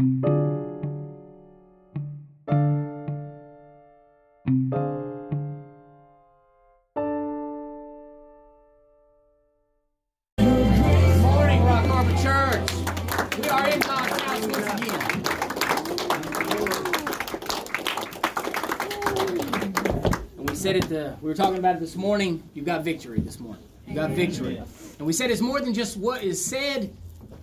The, we are in God's house again. And we said it uh we were talking about it this morning. You've got victory this morning. You got victory. And we said it's more than just what is said,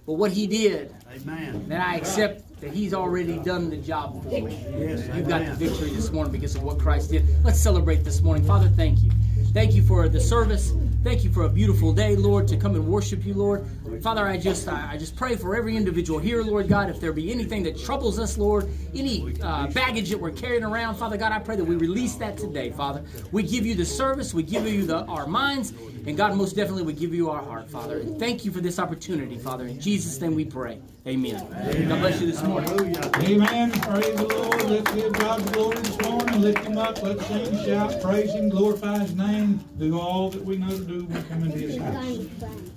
but what He did. Amen. Then I accept that He's already done the job for me. Yes, You've got the victory this morning because of what Christ did. Let's celebrate this morning. Father, thank you. Thank you for the service. Thank you for a beautiful day, Lord, to come and worship you, Lord. Father, I just I I just pray for every individual here, Lord God. If there be anything that troubles us, Lord, any uh, baggage that we're carrying around, Father God, I pray that we release that today, Father. We give you the service, we give you the our minds, and God, most definitely, we give you our heart, Father. And thank you for this opportunity, Father. In Jesus' name we pray. Amen. God bless you this morning. Amen. Praise the Lord. Let's give God the glory this morning. Lift him up. Let's sing, shout, praise him, glorify his name. Do all that we know to do when we come into his house.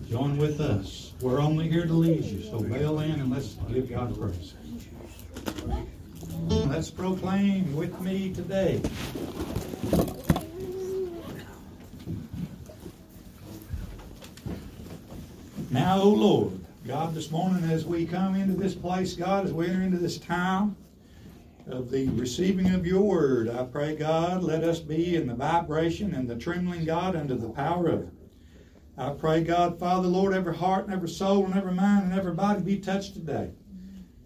Join with us. We're only here to lead you, so bail in and let's give God praise. Let's proclaim with me today. Now, O Lord, God, this morning as we come into this place, God, as we enter into this time of the receiving of your word, I pray, God, let us be in the vibration and the trembling, God, under the power of it. I pray, God, Father, Lord, every heart and every soul and every mind and every body be touched today.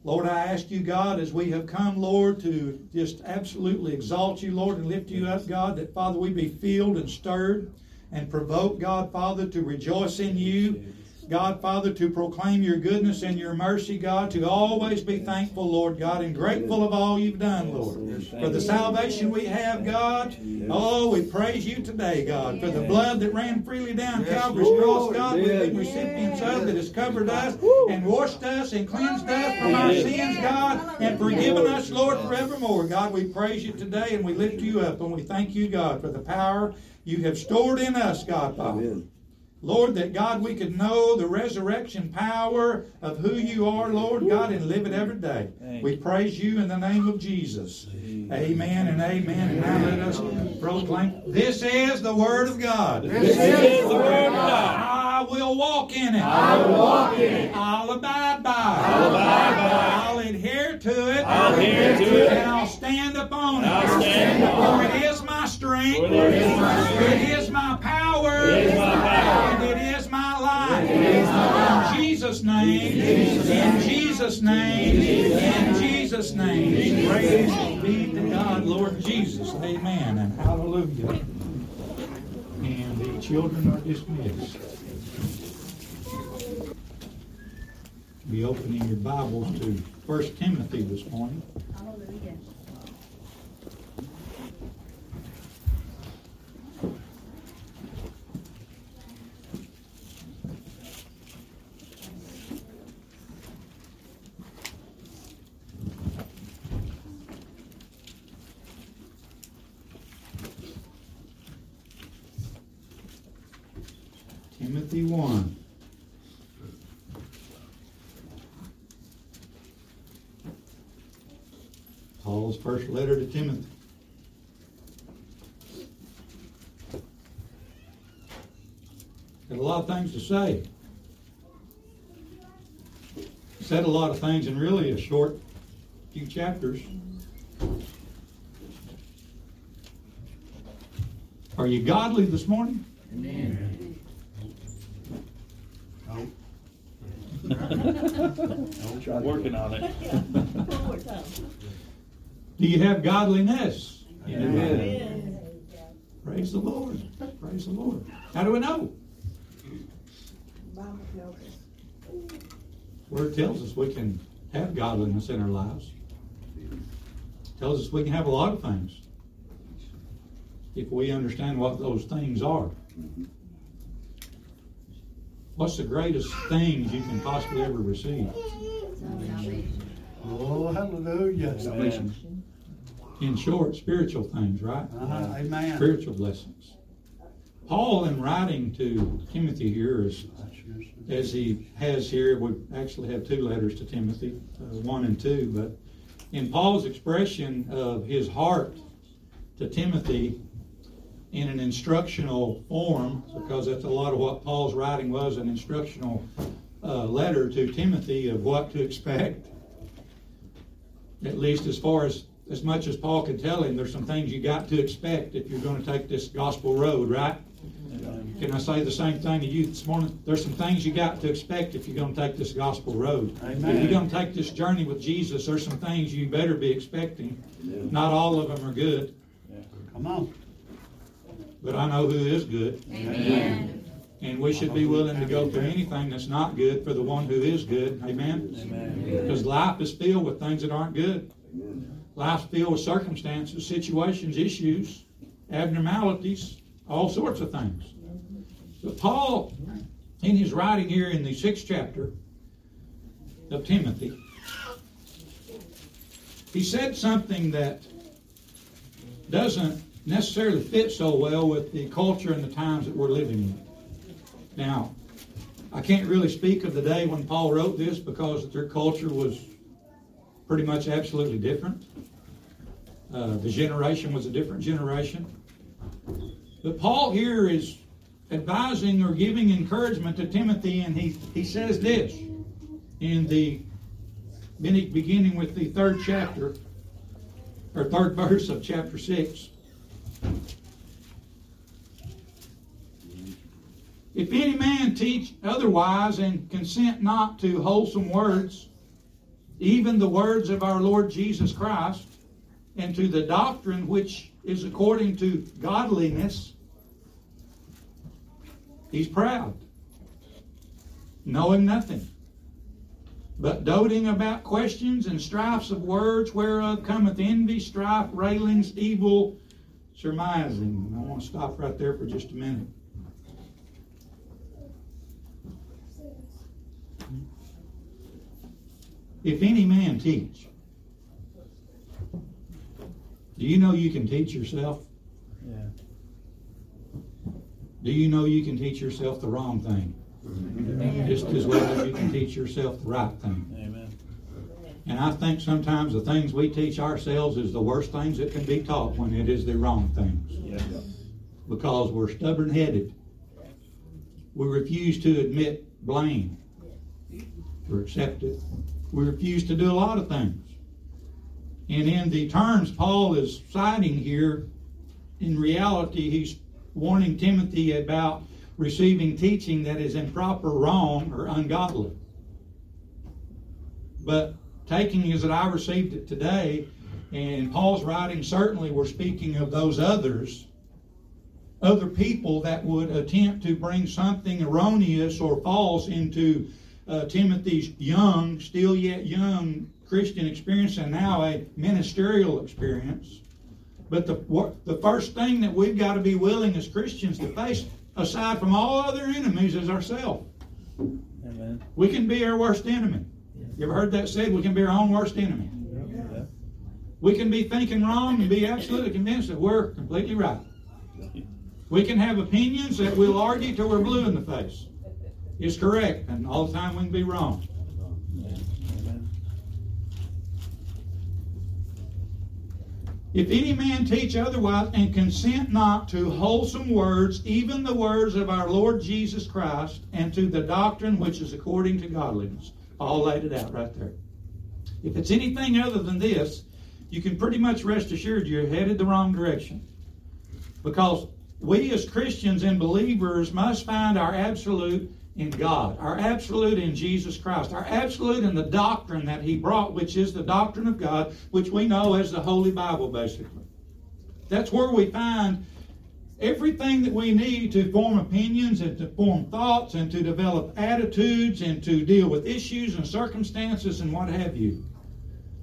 Lord, I ask you, God, as we have come, Lord, to just absolutely exalt you, Lord, and lift you up, God, that, Father, we be filled and stirred and provoked, God, Father, to rejoice in you. God, Father, to proclaim your goodness and your mercy, God, to always be thankful, Lord God, and grateful of all you've done, Lord. For the salvation we have, God, oh, we praise you today, God, for the blood that ran freely down Calvary's cross, God, we've been recipients of that has covered us and washed us and cleansed us from our sins, God, and forgiven us, Lord, forevermore. God, we praise you today and we lift you up and we thank you, God, for the power you have stored in us, God, Father. Lord, that God, we could know the resurrection power of who you are, Lord God, and live it every day. We praise you in the name of Jesus. Amen and amen. And now let us proclaim. This is the word of God. This is the word of God. I will walk in it. I will walk in it. I'll abide by it. I'll abide by it. I'll adhere to it. I'll adhere to it. And I'll stand upon it. I'll stand upon it. For it is my strength. For it is my strength. It is my power. It is my power. In Jesus' name. In Jesus' name. In Jesus' name. Praise be to God, Lord Jesus. Amen and hallelujah. And the children are dismissed. Be opening your Bibles to 1 Timothy this morning. Hallelujah. Things to say. Said a lot of things in really a short few chapters. Are you godly this morning? Amen. Nope. Working on it. Do you have godliness? Amen. Praise the Lord. Praise the Lord. How do we know? Word tells us we can have godliness in our lives. Tells us we can have a lot of things if we understand what those things are. What's the greatest things you can possibly ever receive? Oh, hallelujah. In short, spiritual things, right? Uh-huh, Amen. Spiritual blessings. Paul, in writing to Timothy here, is, as he has here, we actually have two letters to Timothy, uh, one and two, but in Paul's expression of his heart to Timothy in an instructional form, because that's a lot of what Paul's writing was an instructional uh, letter to Timothy of what to expect, at least as far as as much as Paul could tell him, there's some things you got to expect if you're going to take this gospel road, right? Uh, can I say the same thing to you this morning? There's some things you got to expect if you're going to take this gospel road. Amen. If you're going to take this journey with Jesus, there's some things you better be expecting. Not all of them are good, Come on. but I know who is good. Amen. And we should be willing to go through anything that's not good for the one who is good. Amen? Amen. Because life is filled with things that aren't good. Life's filled with circumstances, situations, issues, abnormalities, all sorts of things. But Paul, in his writing here in the sixth chapter of Timothy, he said something that doesn't necessarily fit so well with the culture and the times that we're living in. Now, I can't really speak of the day when Paul wrote this because their culture was pretty much absolutely different. Uh, the generation was a different generation. But Paul here is advising or giving encouragement to Timothy, and he, he says this in the beginning with the third chapter, or third verse of chapter 6. If any man teach otherwise and consent not to wholesome words, even the words of our Lord Jesus Christ, and to the doctrine which is according to godliness, he's proud, knowing nothing, but doting about questions and strifes of words, whereof cometh envy, strife, railings, evil surmising. I want to stop right there for just a minute. If any man teach, do you know you can teach yourself? Yeah. Do you know you can teach yourself the wrong thing? Just as well as you can teach yourself the right thing. Amen. And I think sometimes the things we teach ourselves is the worst things that can be taught when it is the wrong things. Yeah. Because we're stubborn headed. We refuse to admit blame or accept it. We refuse to do a lot of things. And in the terms Paul is citing here, in reality, he's warning Timothy about receiving teaching that is improper, wrong, or ungodly. But taking as that I received it today, and Paul's writing certainly we're speaking of those others, other people that would attempt to bring something erroneous or false into uh, Timothy's young, still yet young Christian experience and now a ministerial experience. But the, the first thing that we've got to be willing as Christians to face, aside from all other enemies, is ourselves. Amen. We can be our worst enemy. You ever heard that said? We can be our own worst enemy. Yeah. We can be thinking wrong and be absolutely convinced that we're completely right. We can have opinions that we'll argue till we're blue in the face. It's correct, and all the time we can be wrong. Amen. If any man teach otherwise and consent not to wholesome words, even the words of our Lord Jesus Christ, and to the doctrine which is according to godliness. Paul laid it out right there. If it's anything other than this, you can pretty much rest assured you're headed the wrong direction. Because we as Christians and believers must find our absolute in God, our absolute in Jesus Christ, our absolute in the doctrine that He brought, which is the doctrine of God, which we know as the Holy Bible, basically. That's where we find everything that we need to form opinions and to form thoughts and to develop attitudes and to deal with issues and circumstances and what have you.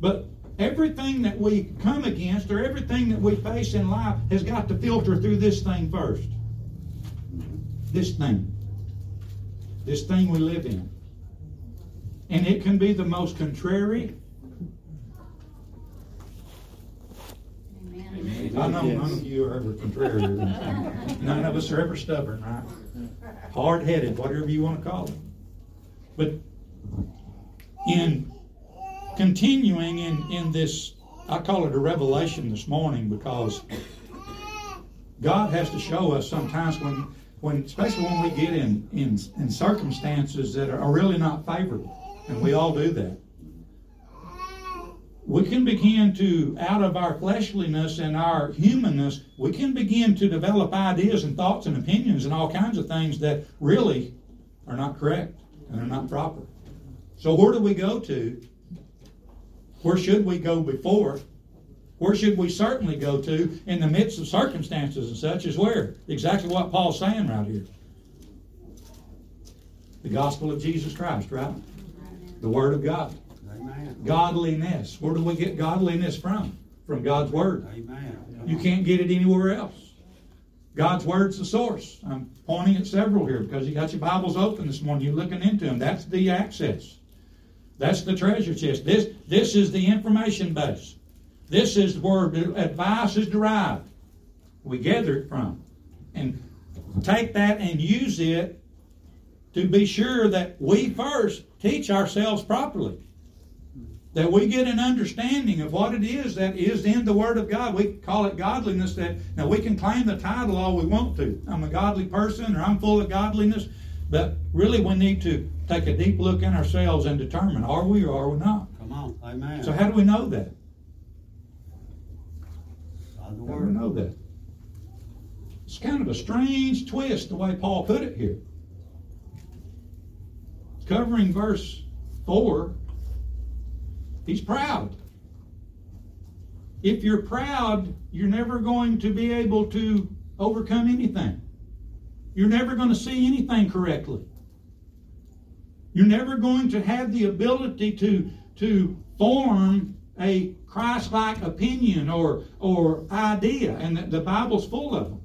But everything that we come against or everything that we face in life has got to filter through this thing first. This thing this thing we live in. And it can be the most contrary. Amen. I know none of you are ever contrary. None of us are ever stubborn, right? Hard-headed, whatever you want to call it. But in continuing in, in this, I call it a revelation this morning because God has to show us sometimes when, when especially when we get in, in, in circumstances that are really not favorable, and we all do that. We can begin to, out of our fleshliness and our humanness, we can begin to develop ideas and thoughts and opinions and all kinds of things that really are not correct and are not proper. So, where do we go to? Where should we go before? Where should we certainly go to in the midst of circumstances and such is where? Exactly what Paul's saying right here. The gospel of Jesus Christ, right? The Word of God. Amen. Godliness. Where do we get godliness from? From God's Word. Amen. You can't get it anywhere else. God's Word's the source. I'm pointing at several here because you got your Bibles open this morning. You're looking into them. That's the access. That's the treasure chest. This, this is the information base. This is where advice is derived. We gather it from. And take that and use it to be sure that we first teach ourselves properly. That we get an understanding of what it is that is in the Word of God. We call it godliness. That now we can claim the title all we want to. I'm a godly person, or I'm full of godliness. But really, we need to take a deep look in ourselves and determine: Are we or are we not? Come on. Amen. So how do we know that? By the do we know that? It's kind of a strange twist the way Paul put it here. Covering verse 4, he's proud. If you're proud, you're never going to be able to overcome anything. You're never going to see anything correctly. You're never going to have the ability to, to form a Christ-like opinion or, or idea, and the, the Bible's full of them.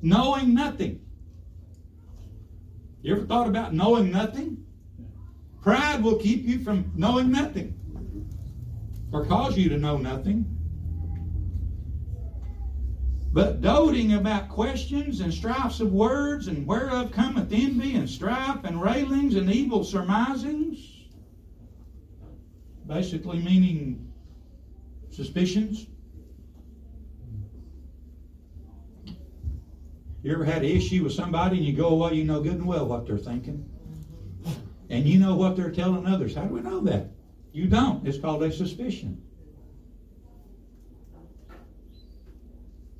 Knowing nothing. You ever thought about knowing nothing? Pride will keep you from knowing nothing or cause you to know nothing. But doting about questions and strifes of words, and whereof cometh envy and strife and railings and evil surmisings, basically meaning suspicions. You ever had an issue with somebody and you go away, you know good and well what they're thinking? And you know what they're telling others. How do we know that? You don't. It's called a suspicion.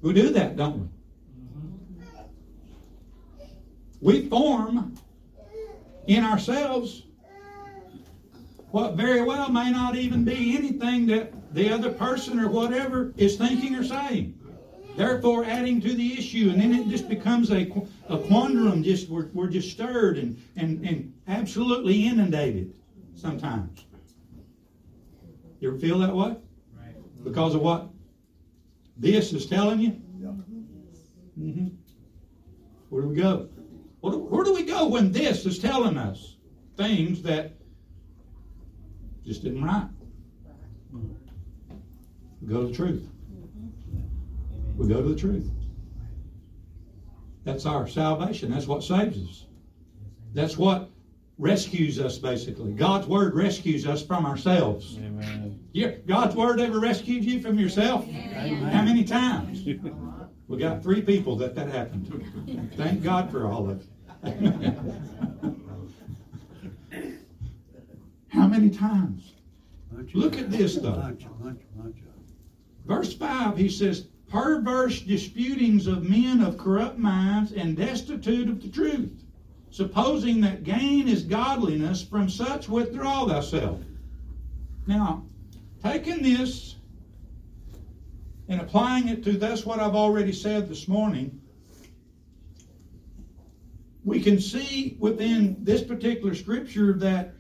We do that, don't we? We form in ourselves what very well may not even be anything that the other person or whatever is thinking or saying. Therefore, adding to the issue, and then it just becomes a, a quandrum. Just we're, we're just stirred and, and, and absolutely inundated sometimes. You ever feel that way? Because of what this is telling you? hmm Where do we go? Where do we go when this is telling us things that just isn't right? We go to the truth. We go to the truth. That's our salvation. That's what saves us. That's what rescues us, basically. God's Word rescues us from ourselves. Amen. Yeah, God's Word ever rescued you from yourself? How many times? We got three people that that happened to. Thank God for all of it. Many times? Look at this, though. Verse 5, he says, Perverse disputings of men of corrupt minds and destitute of the truth, supposing that gain is godliness, from such withdraw thyself. Now, taking this and applying it to that's what I've already said this morning, we can see within this particular scripture that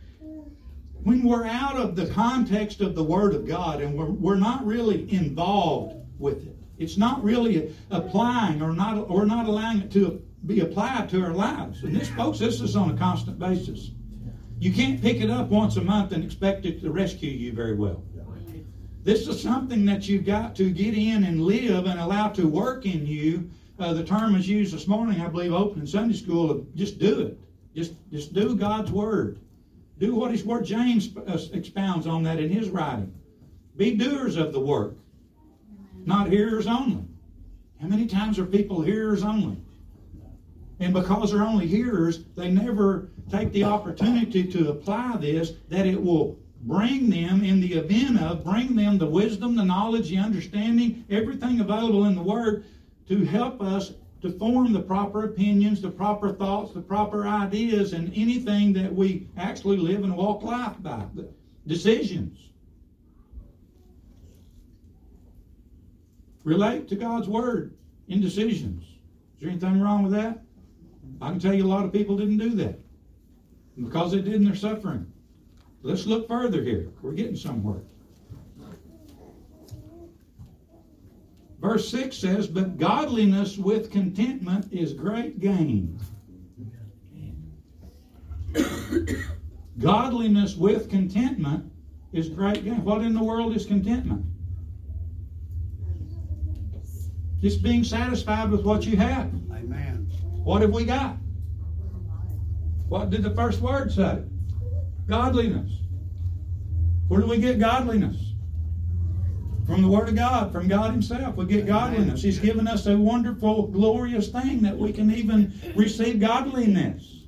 when we're out of the context of the Word of God and we're, we're not really involved with it, it's not really applying or not or not allowing it to be applied to our lives. And this, folks, this is on a constant basis. You can't pick it up once a month and expect it to rescue you very well. This is something that you've got to get in and live and allow to work in you. Uh, the term is used this morning, I believe, open in Sunday school. Just do it. Just, just do God's word. Do what His word. James uh, expounds on that in his writing. Be doers of the work, not hearers only. How many times are people hearers only? And because they're only hearers, they never take the opportunity to apply this, that it will bring them, in the event of, bring them the wisdom, the knowledge, the understanding, everything available in the Word to help us to form the proper opinions, the proper thoughts, the proper ideas, and anything that we actually live and walk life by. Decisions. Relate to God's Word in decisions. Is there anything wrong with that? I can tell you a lot of people didn't do that. And because they didn't, they're suffering. Let's look further here. We're getting somewhere. Verse 6 says, But godliness with contentment is great gain. godliness with contentment is great gain. What in the world is contentment? Just being satisfied with what you have. Amen. What have we got? What did the first word say? Godliness. Where do we get godliness? From the Word of God, from God Himself. We get godliness. He's given us a wonderful, glorious thing that we can even receive godliness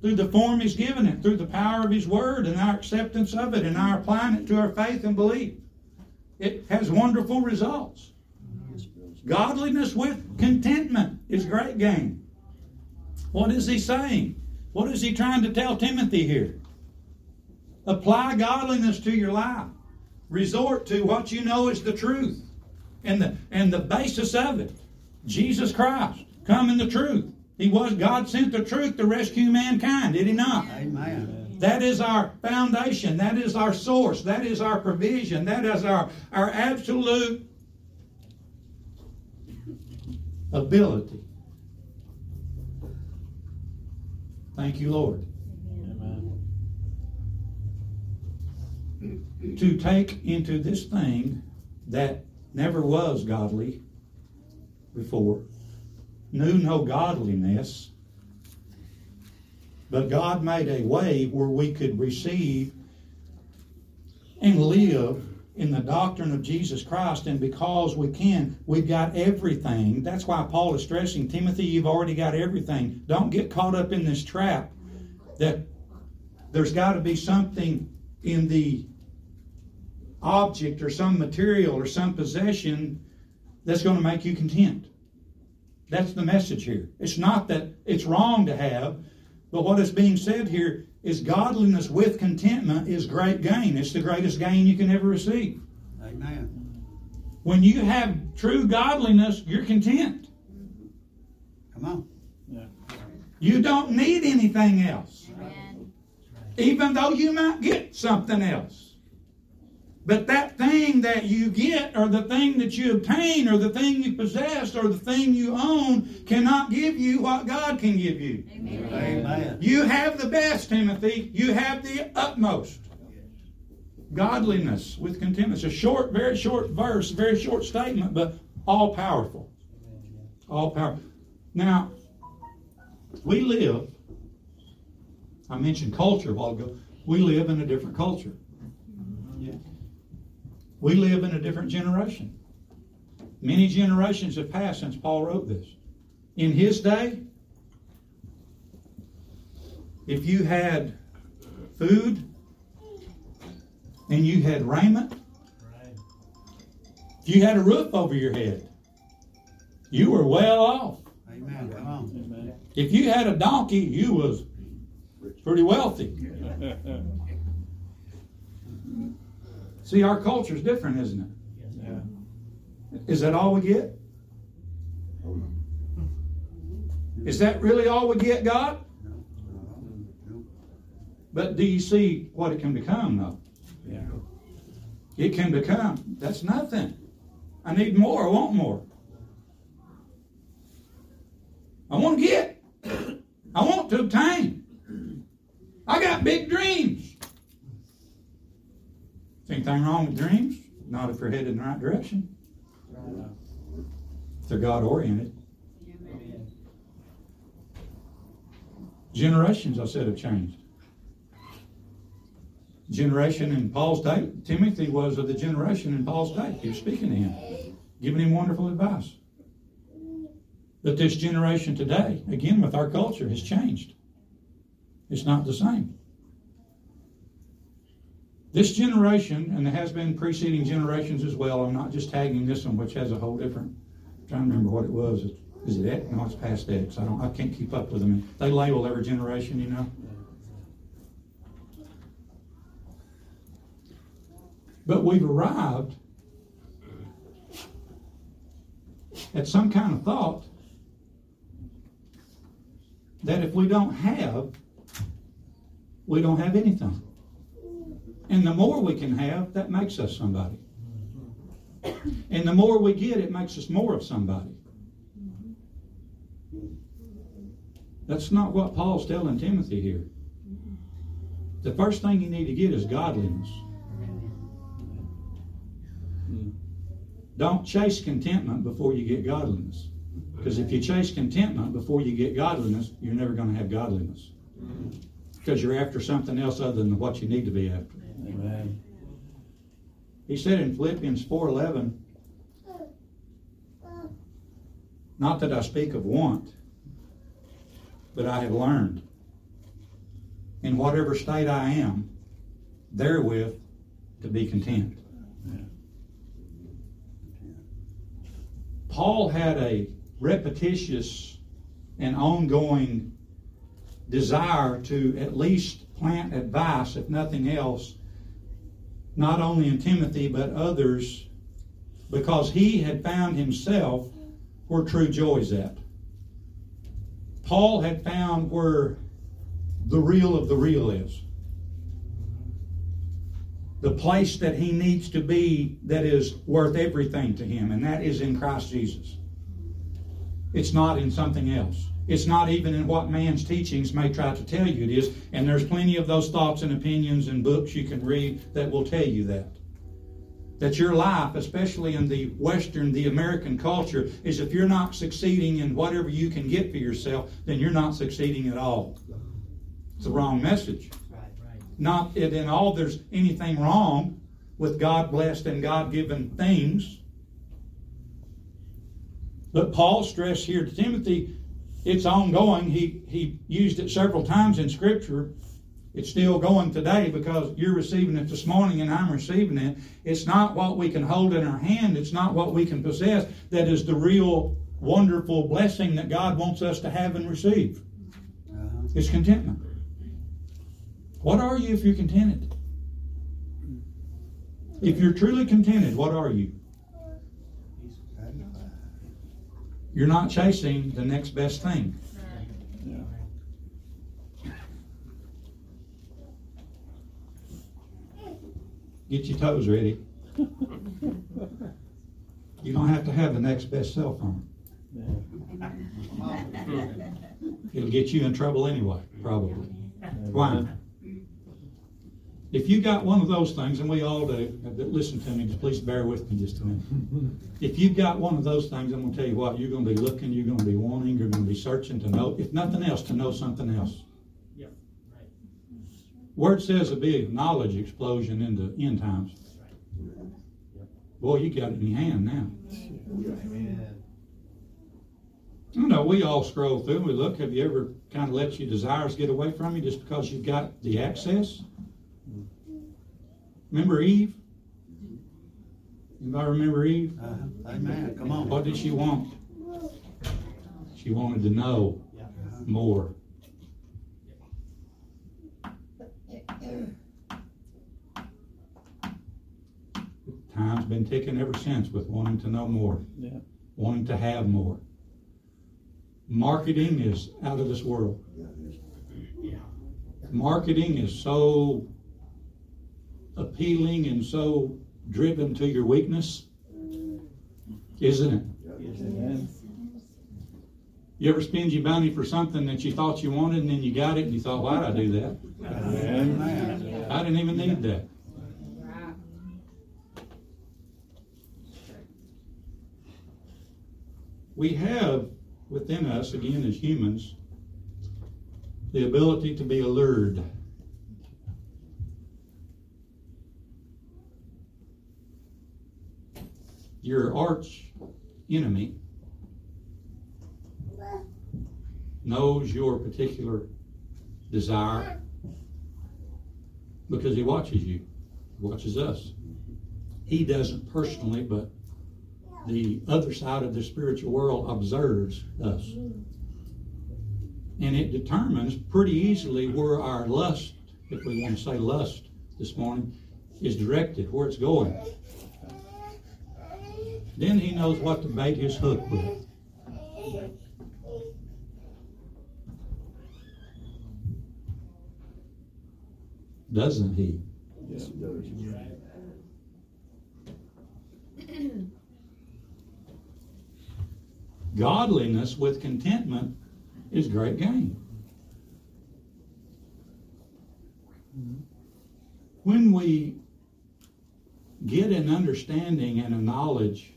through the form He's given it, through the power of His Word and our acceptance of it and our applying it to our faith and belief. It has wonderful results. Godliness with contentment is great gain. What is he saying? What is he trying to tell Timothy here? Apply godliness to your life. Resort to what you know is the truth and the and the basis of it. Jesus Christ, come in the truth. He was God sent the truth to rescue mankind, did he not? Amen. That is our foundation. That is our source. That is our provision. That is our, our absolute ability. Thank you, Lord. To take into this thing that never was godly before, knew no godliness, but God made a way where we could receive and live in the doctrine of Jesus Christ, and because we can, we've got everything. That's why Paul is stressing Timothy, you've already got everything. Don't get caught up in this trap that there's got to be something in the object or some material or some possession that's going to make you content. That's the message here. It's not that it's wrong to have, but what is being said here is godliness with contentment is great gain. It's the greatest gain you can ever receive. Amen. When you have true godliness, you're content. Come on. You don't need anything else, Amen. Even though you might get something else. But that thing that you get, or the thing that you obtain, or the thing you possess, or the thing you own, cannot give you what God can give you. Amen. Amen. You have the best, Timothy. You have the utmost. Godliness with contentment. It's a short, very short verse, very short statement, but all powerful. All powerful. Now, we live, I mentioned culture a while ago, we live in a different culture. We live in a different generation. Many generations have passed since Paul wrote this. In his day, if you had food and you had raiment, if you had a roof over your head, you were well off. Amen. Come on. If you had a donkey, you was pretty wealthy. See, our culture's different, isn't it? Is that all we get? Oh, Is that really all we get, God? But do you see what it can become, though? It can become, that's nothing. I need more, I want more. I want to get. I want to obtain. I got big dreams. Is anything wrong with dreams? Not if they're headed in the right direction. If they're God oriented. Generations, I said, have changed. Generation in Paul's day, Timothy was of the generation in Paul's day. He was speaking to him, giving him wonderful advice. But this generation today, again with our culture, has changed. It's not the same. This generation, and there has been preceding generations as well, I'm not just tagging this one, which has a whole different, I'm trying to remember what it was. Is it X? No, it's past X. I don't, I can't keep up with them. They label every generation, you know. But we've arrived at some kind of thought that if we don't have, we don't have anything. And the more we can have, that makes us somebody. And the more we get, it makes us more of somebody. That's not what Paul's telling Timothy here. The first thing you need to get is godliness. Don't chase contentment before you get godliness. Because if you chase contentment before you get godliness, you're never going to have godliness. Because you're after something else other than what you need to be after. Amen. He said in Philippians 4:11, not that I speak of want, but I have learned in whatever state I am, therewith to be content. Paul had a repetitious and ongoing desire to at least plant advice, if nothing else, not only in Timothy but others, because he had found himself where true joy is at. Paul had found where the real of the real is. The place that he needs to be that is worth everything to him, and that is in Christ Jesus. It's not in something else. It's not even in what man's teachings may try to tell you it is. And there's plenty of those thoughts and opinions and books you can read that will tell you that. That your life, especially in the Western, the American culture, is if you're not succeeding in whatever you can get for yourself, then you're not succeeding at all. It's the wrong message. Not that in all there's anything wrong with God blessed and God given things. But Paul stressed here to Timothy, it's ongoing. He, he used it several times in Scripture. It's still going today because you're receiving it this morning and I'm receiving it. It's not what we can hold in our hand, it's not what we can possess that is the real wonderful blessing that God wants us to have and receive. Uh-huh. It's contentment. What are you if you're contented? If you're truly contented, what are you? Satisfied. You're not chasing the next best thing. Get your toes ready. You don't have to have the next best cell phone. It'll get you in trouble anyway, probably. Why? If you got one of those things, and we all do, but listen to me, just please bear with me just a minute. If you've got one of those things, I'm going to tell you what, you're going to be looking, you're going to be wanting, you're going to be searching to know, if nothing else, to know something else. Yep. Right. Word says there'll be a knowledge explosion in the end times. Boy, you got it in your hand now. Amen. You know, we all scroll through and we look. Have you ever kind of let your desires get away from you just because you've got the access? Remember Eve? Anybody remember Eve? Uh-huh. Amen. Come on. What did she want? She wanted to know more. Time's been ticking ever since with wanting to know more, Yeah. wanting to have more. Marketing is out of this world. Marketing is so appealing and so driven to your weakness? Isn't it? Yes. You ever spend your money for something that you thought you wanted and then you got it and you thought, why'd I do that? Amen. I didn't even need that. We have within us, again as humans, the ability to be allured Your arch enemy knows your particular desire because he watches you, he watches us. He doesn't personally, but the other side of the spiritual world observes us. And it determines pretty easily where our lust, if we want to say lust this morning, is directed, where it's going. Then he knows what to bait his hook with. Doesn't he? Yes, it does. Godliness with contentment is great gain. When we get an understanding and a knowledge,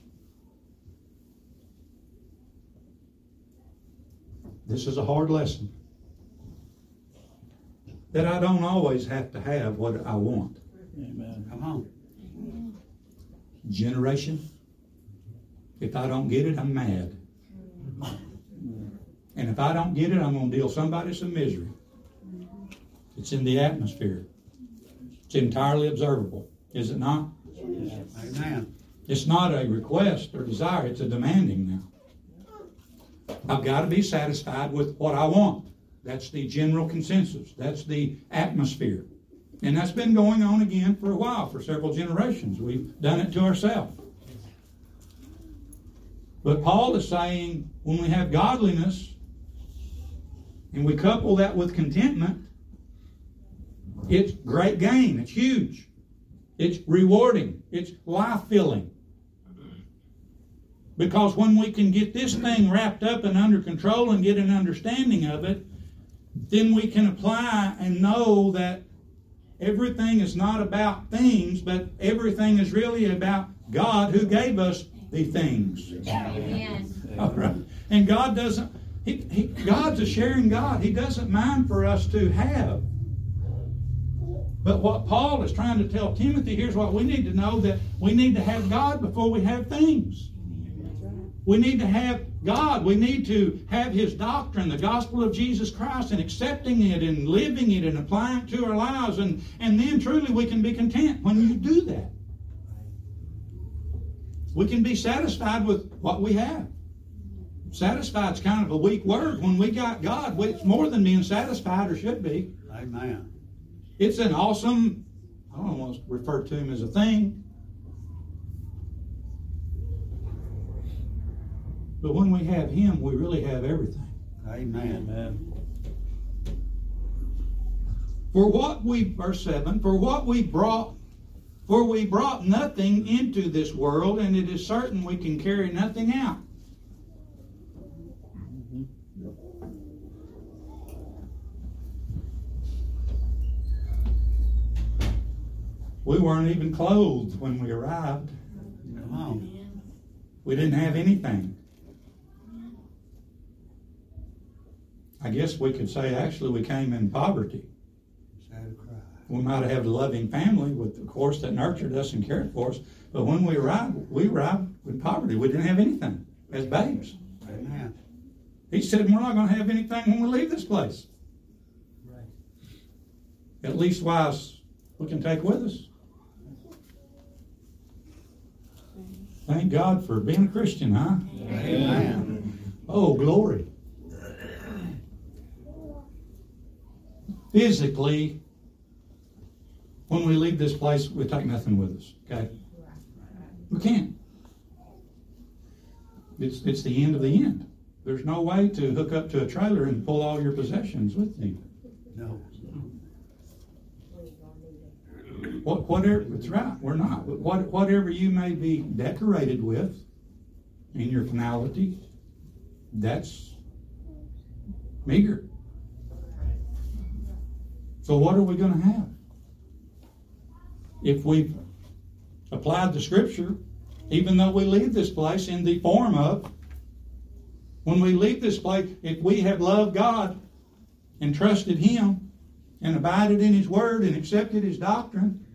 this is a hard lesson. That I don't always have to have what I want. Amen. Come on. Generation, if I don't get it, I'm mad. And if I don't get it, I'm going to deal somebody some misery. It's in the atmosphere. It's entirely observable, is it not? Amen. It's not a request or desire, it's a demanding now. I've got to be satisfied with what I want. That's the general consensus. That's the atmosphere. And that's been going on again for a while, for several generations. We've done it to ourselves. But Paul is saying when we have godliness and we couple that with contentment, it's great gain. It's huge. It's rewarding. It's life filling. Because when we can get this thing wrapped up and under control and get an understanding of it, then we can apply and know that everything is not about things, but everything is really about God who gave us the things. Amen. All right. And God doesn't, he, he, God's a sharing God. He doesn't mind for us to have. But what Paul is trying to tell Timothy, here's what we need to know that we need to have God before we have things. We need to have God. We need to have His doctrine, the gospel of Jesus Christ, and accepting it and living it and applying it to our lives. And, and then truly we can be content when you do that. We can be satisfied with what we have. Satisfied's kind of a weak word. When we got God, it's more than being satisfied or should be. Amen. It's an awesome, I don't want to refer to him as a thing. But when we have him, we really have everything. Amen. Amen. For what we, verse 7, for what we brought, for we brought nothing into this world, and it is certain we can carry nothing out. We weren't even clothed when we arrived. Come on. We didn't have anything. I guess we could say actually we came in poverty. Sad. We might have had a loving family with, of course, that nurtured us and cared for us. But when we arrived, we arrived in poverty. We didn't have anything as babes. Amen. He said, We're not going to have anything when we leave this place. Right. At least wise we can take with us. Thank God for being a Christian, huh? Amen. Oh, glory. Physically, when we leave this place, we take nothing with us, okay? We can't. It's, it's the end of the end. There's no way to hook up to a trailer and pull all your possessions with you. No. What, whatever, that's right, we're not. What, whatever you may be decorated with in your finality, that's meager. So what are we going to have? If we've applied the scripture, even though we leave this place in the form of When we leave this place, if we have loved God and trusted Him and abided in His Word and accepted His doctrine,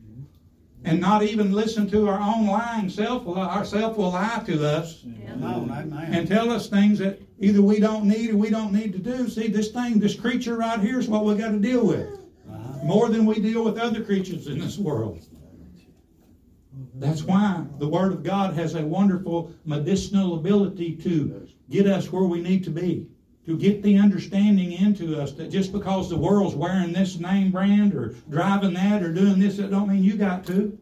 and not even listen to our own lying self, uh, our self will lie to us Come on, oh, and tell us things that either we don't need or we don't need to do. See, this thing, this creature right here is what we got to deal with. More than we deal with other creatures in this world. That's why the Word of God has a wonderful medicinal ability to get us where we need to be. To get the understanding into us that just because the world's wearing this name brand or driving that or doing this, that don't mean you got to.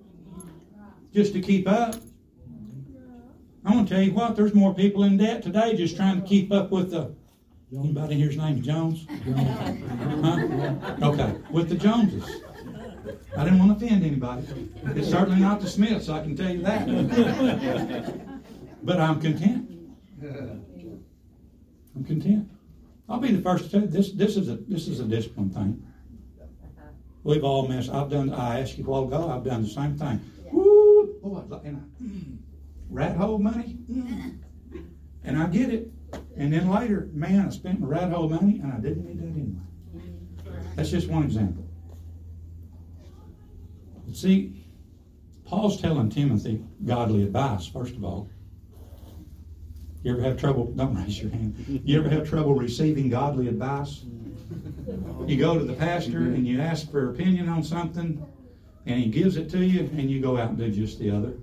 Just to keep up. I'm gonna tell you what, there's more people in debt today just trying to keep up with the anybody here's name's Jones? Huh? Okay, with the Joneses. I didn't want to offend anybody. It's certainly not the Smiths, I can tell you that. But I'm content. I'm content. I'll be the first to tell you this. This is a this is a discipline thing. We've all messed. I've done. I asked you a while ago. I've done the same thing. Woo! Boy, and I, rat hole money, and I get it. And then later, man, I spent my rat hole money, and I didn't need that anyway. That's just one example. See, Paul's telling Timothy godly advice, first of all. You ever have trouble? Don't raise your hand. You ever have trouble receiving godly advice? You go to the pastor and you ask for opinion on something, and he gives it to you, and you go out and do just the other.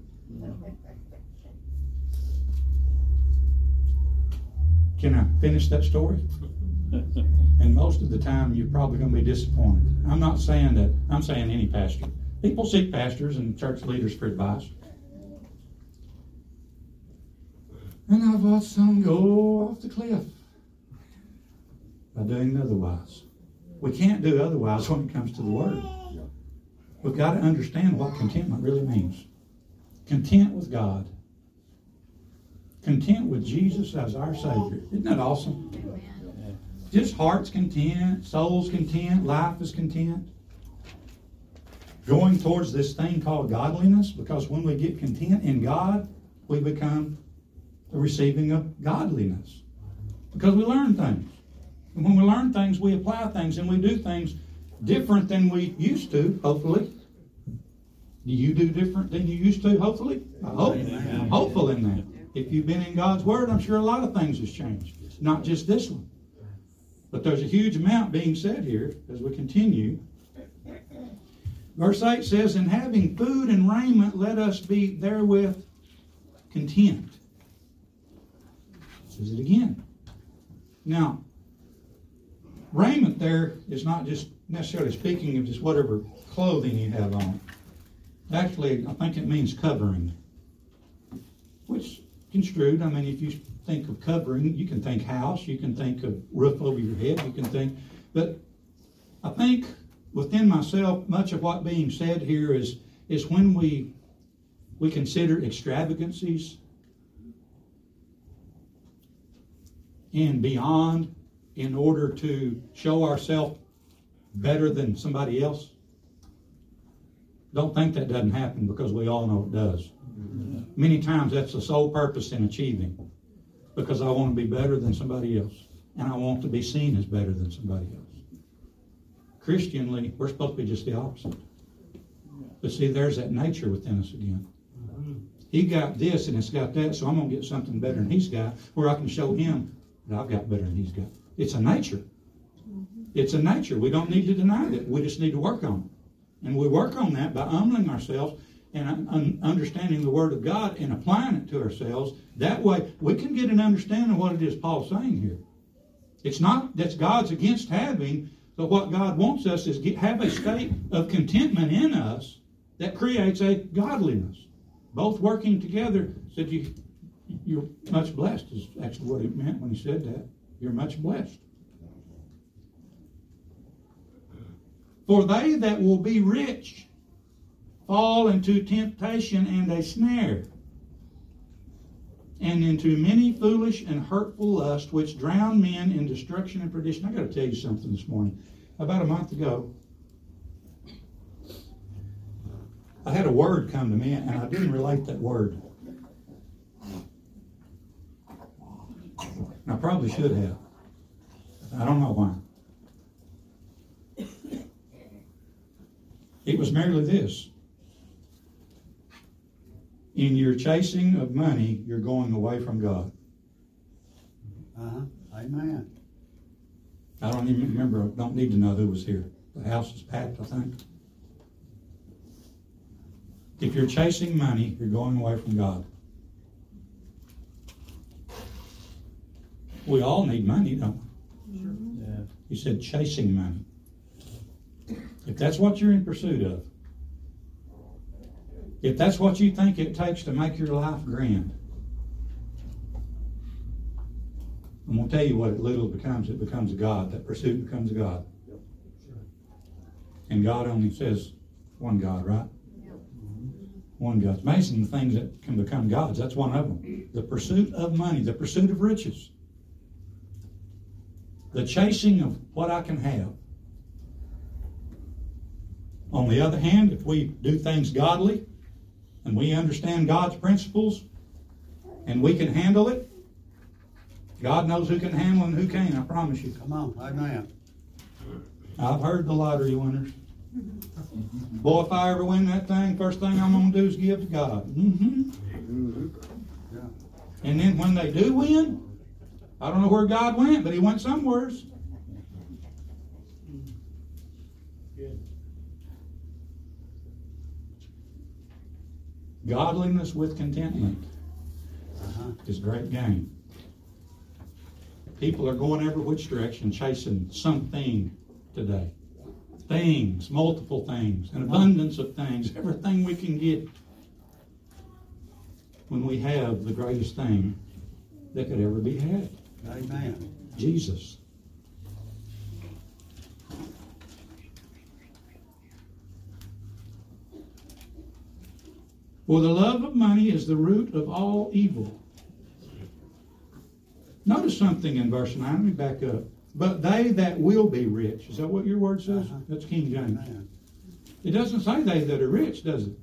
Can I finish that story? And most of the time, you're probably going to be disappointed. I'm not saying that, I'm saying any pastor. People seek pastors and church leaders for advice. And I've watched some go off the cliff by doing otherwise. We can't do otherwise when it comes to the Word. We've got to understand what contentment really means. Content with God. Content with Jesus as our Savior. Isn't that awesome? Just heart's content, soul's content, life is content. Going towards this thing called godliness, because when we get content in God, we become the receiving of godliness. Because we learn things. And when we learn things, we apply things and we do things different than we used to, hopefully. Do you do different than you used to, hopefully? I hope. I'm hopeful in that. If you've been in God's Word, I'm sure a lot of things has changed. Not just this one. But there's a huge amount being said here as we continue. Verse 8 says, In having food and raiment, let us be therewith content. Says it again. Now, raiment there is not just necessarily speaking of just whatever clothing you have on. Actually, I think it means covering. Which, construed, I mean, if you think of covering, you can think house, you can think of roof over your head, you can think. But I think within myself, much of what being said here is is when we we consider extravagancies and beyond in order to show ourselves better than somebody else. Don't think that doesn't happen because we all know it does. Many times that's the sole purpose in achieving because I want to be better than somebody else and I want to be seen as better than somebody else. Christianly, we're supposed to be just the opposite. But see, there's that nature within us again. He got this and it's got that, so I'm going to get something better than he's got where I can show him that I've got better than he's got. It's a nature. It's a nature. We don't need to deny that. We just need to work on it. And we work on that by humbling ourselves and un- understanding the Word of God and applying it to ourselves. That way, we can get an understanding of what it is Paul's saying here. It's not that God's against having, but what God wants us is get, have a state of contentment in us that creates a godliness. Both working together said you, you're much blessed is actually what he meant when he said that. You're much blessed. For they that will be rich fall into temptation and a snare, and into many foolish and hurtful lusts, which drown men in destruction and perdition. I got to tell you something this morning. About a month ago, I had a word come to me, and I didn't relate that word. And I probably should have. I don't know why. It was merely this. In your chasing of money, you're going away from God. Uh-huh. Amen. I don't even remember, don't need to know who was here. The house is packed, I think. If you're chasing money, you're going away from God. We all need money, don't we? Yeah. He said chasing money. If that's what you're in pursuit of, if that's what you think it takes to make your life grand, I'm going to tell you what it little becomes. It becomes a God. That pursuit becomes a God. And God only says one God, right? One God. It's amazing the things that can become gods. That's one of them. The pursuit of money, the pursuit of riches, the chasing of what I can have. On the other hand, if we do things godly and we understand God's principles and we can handle it, God knows who can handle and who can't, I promise you. Come on. Amen. I've heard the lottery winners. Boy, if I ever win that thing, first thing I'm going to do is give to God. hmm And then when they do win, I don't know where God went, but He went somewheres. Godliness with contentment Uh-huh. is great gain. People are going every which direction chasing something today. Things, multiple things, an abundance of things, everything we can get. When we have the greatest thing that could ever be had Amen. Jesus. For the love of money is the root of all evil. Notice something in verse 9. Let me back up. But they that will be rich. Is that what your word says? Uh-huh. That's King James. Amen. It doesn't say they that are rich, does it?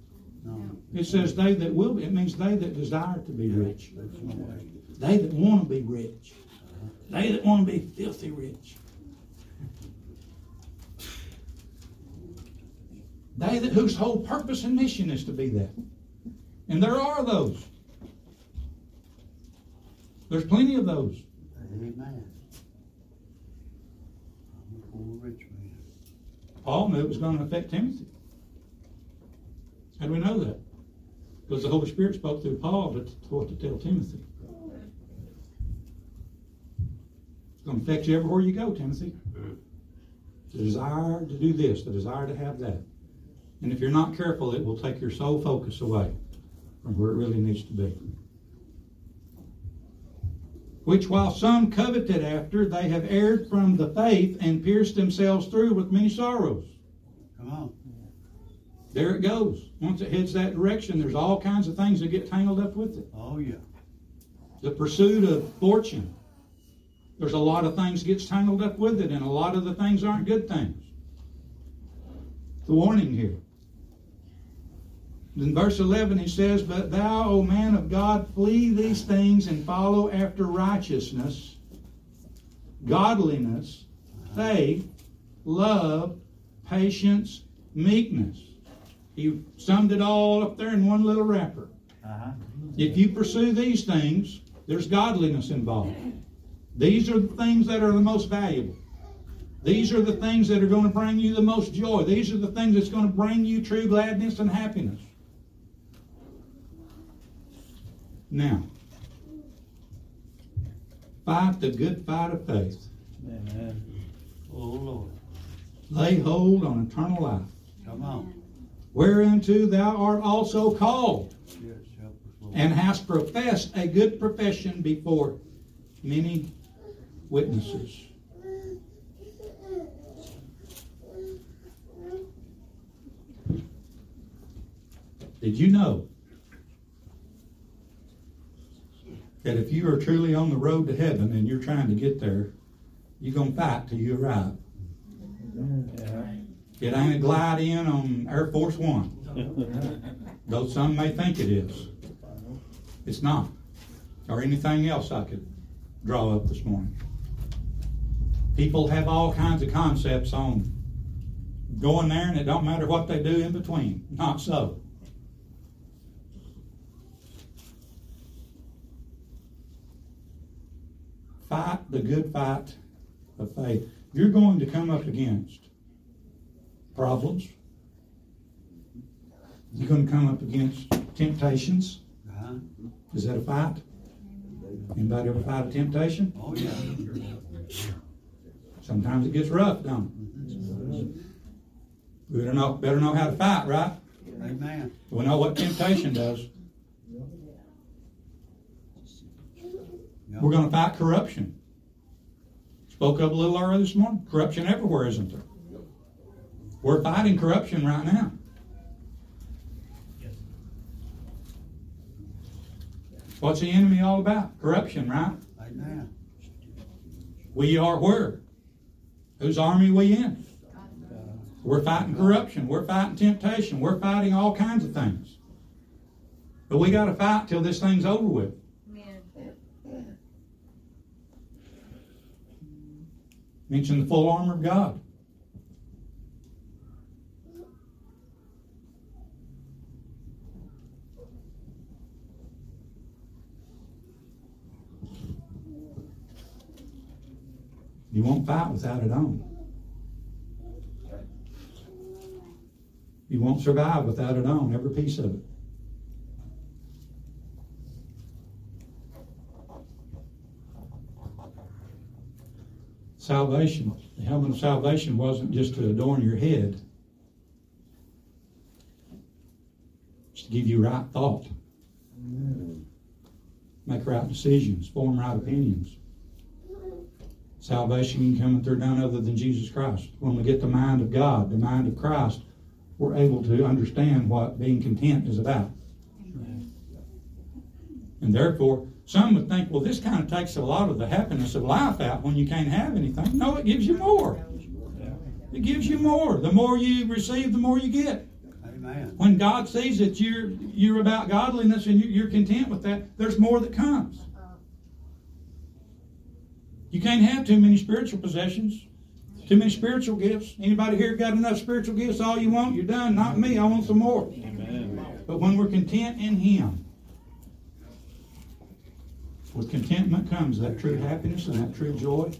No. It says they that will be. It means they that desire to be rich. They that want to be rich. They that want to be filthy rich. They that whose whole purpose and mission is to be that. And there are those. There's plenty of those. Amen. I'm a poor rich man. Paul knew it was going to affect Timothy. How do we know that? Because the Holy Spirit spoke through Paul to, to what to tell Timothy. It's going to affect you everywhere you go, Timothy. The desire to do this, the desire to have that. And if you're not careful, it will take your sole focus away from where it really needs to be. Which while some coveted after, they have erred from the faith and pierced themselves through with many sorrows. Come on. There it goes. Once it heads that direction, there's all kinds of things that get tangled up with it. Oh, yeah. The pursuit of fortune. There's a lot of things gets tangled up with it, and a lot of the things aren't good things. The warning here. In verse 11, he says, But thou, O man of God, flee these things and follow after righteousness, godliness, faith, love, patience, meekness. He summed it all up there in one little wrapper. Uh-huh. If you pursue these things, there's godliness involved. These are the things that are the most valuable. These are the things that are going to bring you the most joy. These are the things that's going to bring you true gladness and happiness. Now, fight the good fight of faith. Amen. Oh, Lord. Lay hold on eternal life, Come on. whereunto thou art also called, Yes, help us, Lord. and hast professed a good profession before many witnesses. Did you know that if you are truly on the road to heaven and you're trying to get there, you're going to fight till you arrive? It ain't a glide in on Air Force One, though some may think it is. It's not. Or anything else I could draw up this morning. People have all kinds of concepts on going there and it don't matter what they do in between. Not so. Fight the good fight of faith. You're going to come up against problems. You're going to come up against temptations. Uh-huh. Is that a fight? Anybody ever fight a temptation? Oh, yeah. Sometimes it gets rough, don't it? We better know, better know how to fight, right? Amen. We know what temptation does. Yeah. We're going to fight corruption. Spoke up a little earlier this morning. Corruption everywhere, isn't there? We're fighting corruption right now. What's the enemy all about? Corruption, right? Amen. We are where? Whose army we in? We're fighting corruption. We're fighting temptation. We're fighting all kinds of things. But we got to fight till this thing's over with. Mention the full armor of God. You won't fight without it on. You won't survive without it on, every piece of it. Salvation, the helmet of salvation wasn't just to adorn your head, it's to give you right thought, make right decisions, form right opinions. Salvation can come through none other than Jesus Christ. When we get the mind of God, the mind of Christ, we're able to understand what being content is about. And therefore, some would think, well, this kind of takes a lot of the happiness of life out when you can't have anything. No, it gives you more. It gives you more. The more you receive, the more you get. Amen. When God sees that you're you're about godliness and you- you're content with that, there's more that comes. You can't have too many spiritual possessions, too many spiritual gifts. Anybody here got enough spiritual gifts? All you want, you're done. Not me. I want some more. Amen. But when we're content in Him, with contentment comes that true happiness and that true joy.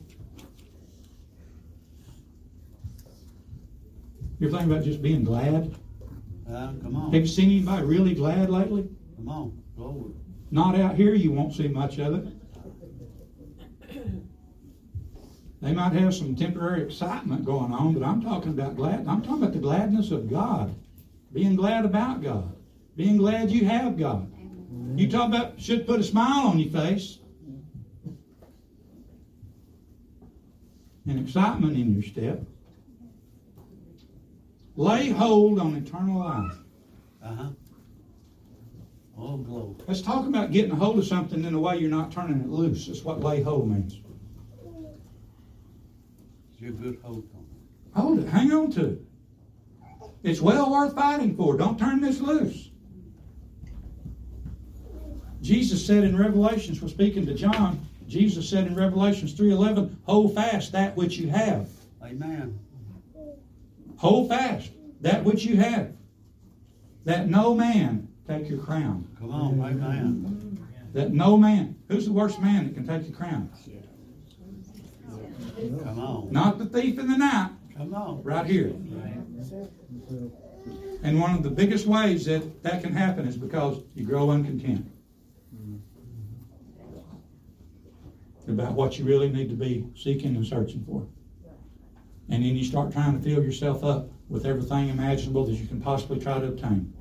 You ever think about just being glad? Uh, come on. Have you seen anybody really glad lately? Come on. Glory. Not out here, you won't see much of it. They might have some temporary excitement going on, but I'm talking about glad. I'm talking about the gladness of God. Being glad about God. Being glad you have God. You talk about should put a smile on your face. And excitement in your step. Lay hold on eternal life. Uh-huh. Oh, glory. Let's talk about getting a hold of something in a way you're not turning it loose. That's what lay hold means. Your good hope on it. Hold it. Hang on to it. It's well worth fighting for. Don't turn this loose. Jesus said in Revelations, we're speaking to John, Jesus said in Revelations 3.11, hold fast that which you have. Amen. Hold fast that which you have. That no man take your crown. Come on. Amen. That no man. Who's the worst man that can take your crown? Come on. Not the thief in the night. Come on. right here. And one of the biggest ways that that can happen is because you grow uncontent about what you really need to be seeking and searching for. And then you start trying to fill yourself up with everything imaginable that you can possibly try to obtain.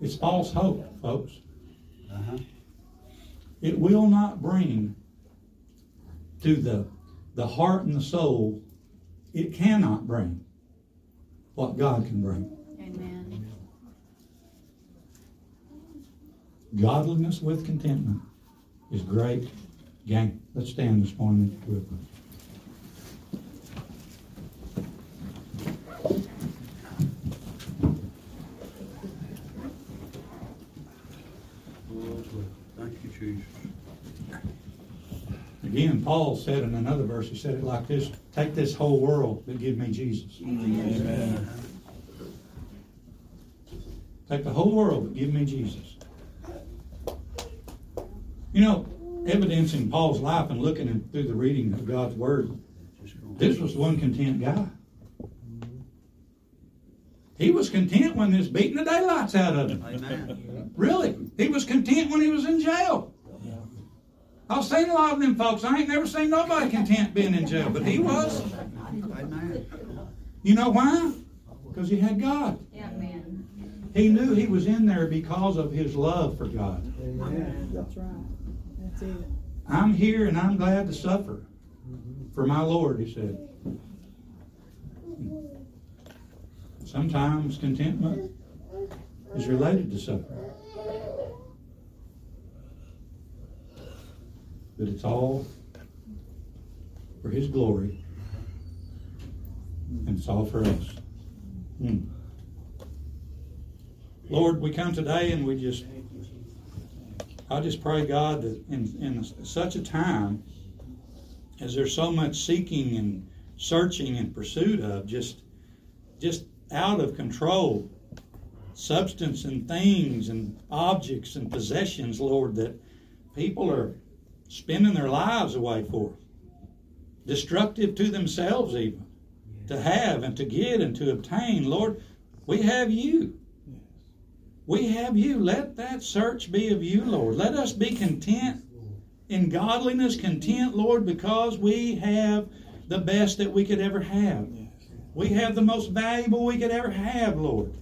It's false hope, folks. Uh-huh. It will not bring to the, the heart and the soul, it cannot bring what God can bring. Amen. Godliness with contentment is great Gang, Let's stand this morning with me. Thank you, Jesus. Again, Paul said in another verse, he said it like this Take this whole world, but give me Jesus. Amen. Take the whole world, but give me Jesus. You know, evidencing Paul's life and looking in- through the reading of God's Word, this was one content guy. He was content when this beating the daylights out of him. Amen. Really. He was content when he was in jail. I've seen a lot of them folks. I ain't never seen nobody content being in jail, but he was. Amen. You know why? Because he had God. Amen. He knew he was in there because of his love for God. That's right. I'm here and I'm glad to suffer for my Lord, he said. Sometimes contentment is related to suffering. But it's all for his glory. And it's all for us. Hmm. Lord, we come today and we just I just pray, God, that in, in such a time as there's so much seeking and searching and pursuit of, just just out of control, substance and things and objects and possessions, Lord, that people are spending their lives away for, destructive to themselves even, to have and to get and to obtain. Lord, we have you. We have you. Let that search be of you, Lord. Let us be content in godliness, content, Lord, because we have the best that we could ever have. We have the most valuable we could ever have, Lord.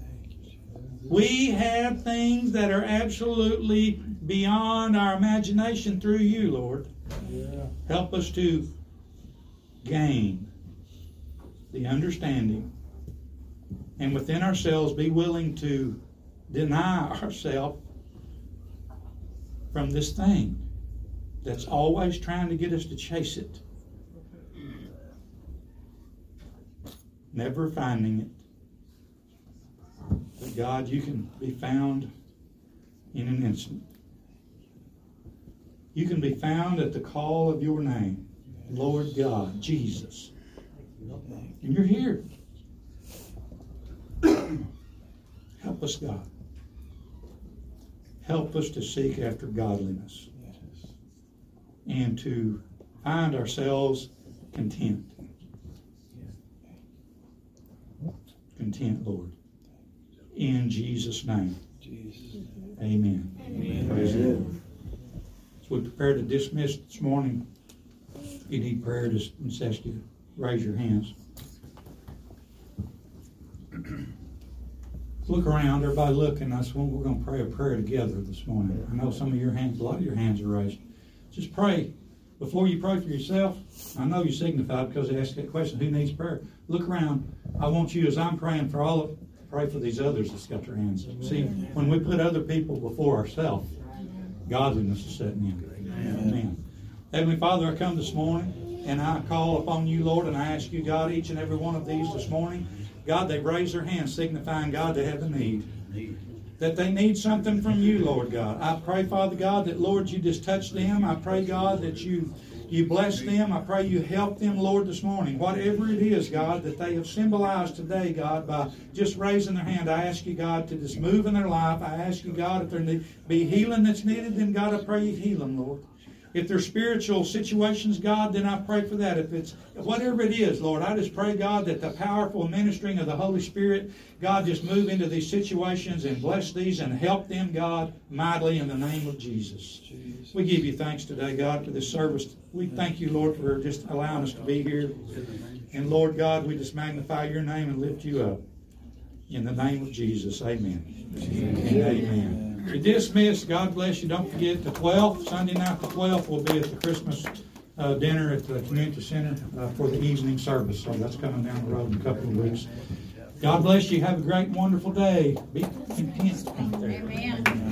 We have things that are absolutely beyond our imagination through you, Lord. Help us to gain the understanding and within ourselves be willing to deny ourselves from this thing that's always trying to get us to chase it. Never finding it. But God, you can be found in an instant. You can be found at the call of your name, Lord God, Jesus. And you're here. Help us, God. Help us to seek after godliness and to find ourselves content. Content, Lord. In Jesus' name. Jesus. Amen. Amen. Praise Lord. As we prepare to dismiss this morning, if you need prayer, just ask you to raise your hands. Look around, everybody look, looking. That's when we're going to pray a prayer together this morning. I know some of your hands, a lot of your hands are raised. Just pray. Before you pray for yourself, I know you signified because they asked that question, who needs prayer? Look around. I want you, as I'm praying for all of, pray for these others that's got their hands up. See, when we put other people before ourselves, godliness is setting in. Amen. Heavenly Father, I come this morning and I call upon you, Lord, and I ask you, God, each and every one of these this morning, God, they've raised their hands signifying, God, they have a need. That they need something from you, Lord God. I pray, Father God, that, Lord, you just touch them. I pray, God, that you you bless them. I pray you help them, Lord, this morning. Whatever it is, God, that they have symbolized today, God, by just raising their hand, I ask you, God, to just move in their life. I ask you, God, if there need, be healing that's needed, then, God, I pray you heal them, Lord. If there's spiritual situations, God, then I pray for that. If it's whatever it is, Lord, I just pray, God, that the powerful ministering of the Holy Spirit, God, just move into these situations and bless these and help them, God, mightily in the name of Jesus. We give you thanks today, God, for this service. We thank you, Lord, for just allowing us to be here. And Lord God, we just magnify your name and lift you up. In the name of Jesus, amen. And amen. You're dismissed. God bless you. Don't forget the 12th, Sunday night the 12th, will be at the Christmas uh, dinner at the community center uh, for the evening service. So that's coming down the road in a couple of weeks. God bless you. Have a great, wonderful day. Be content.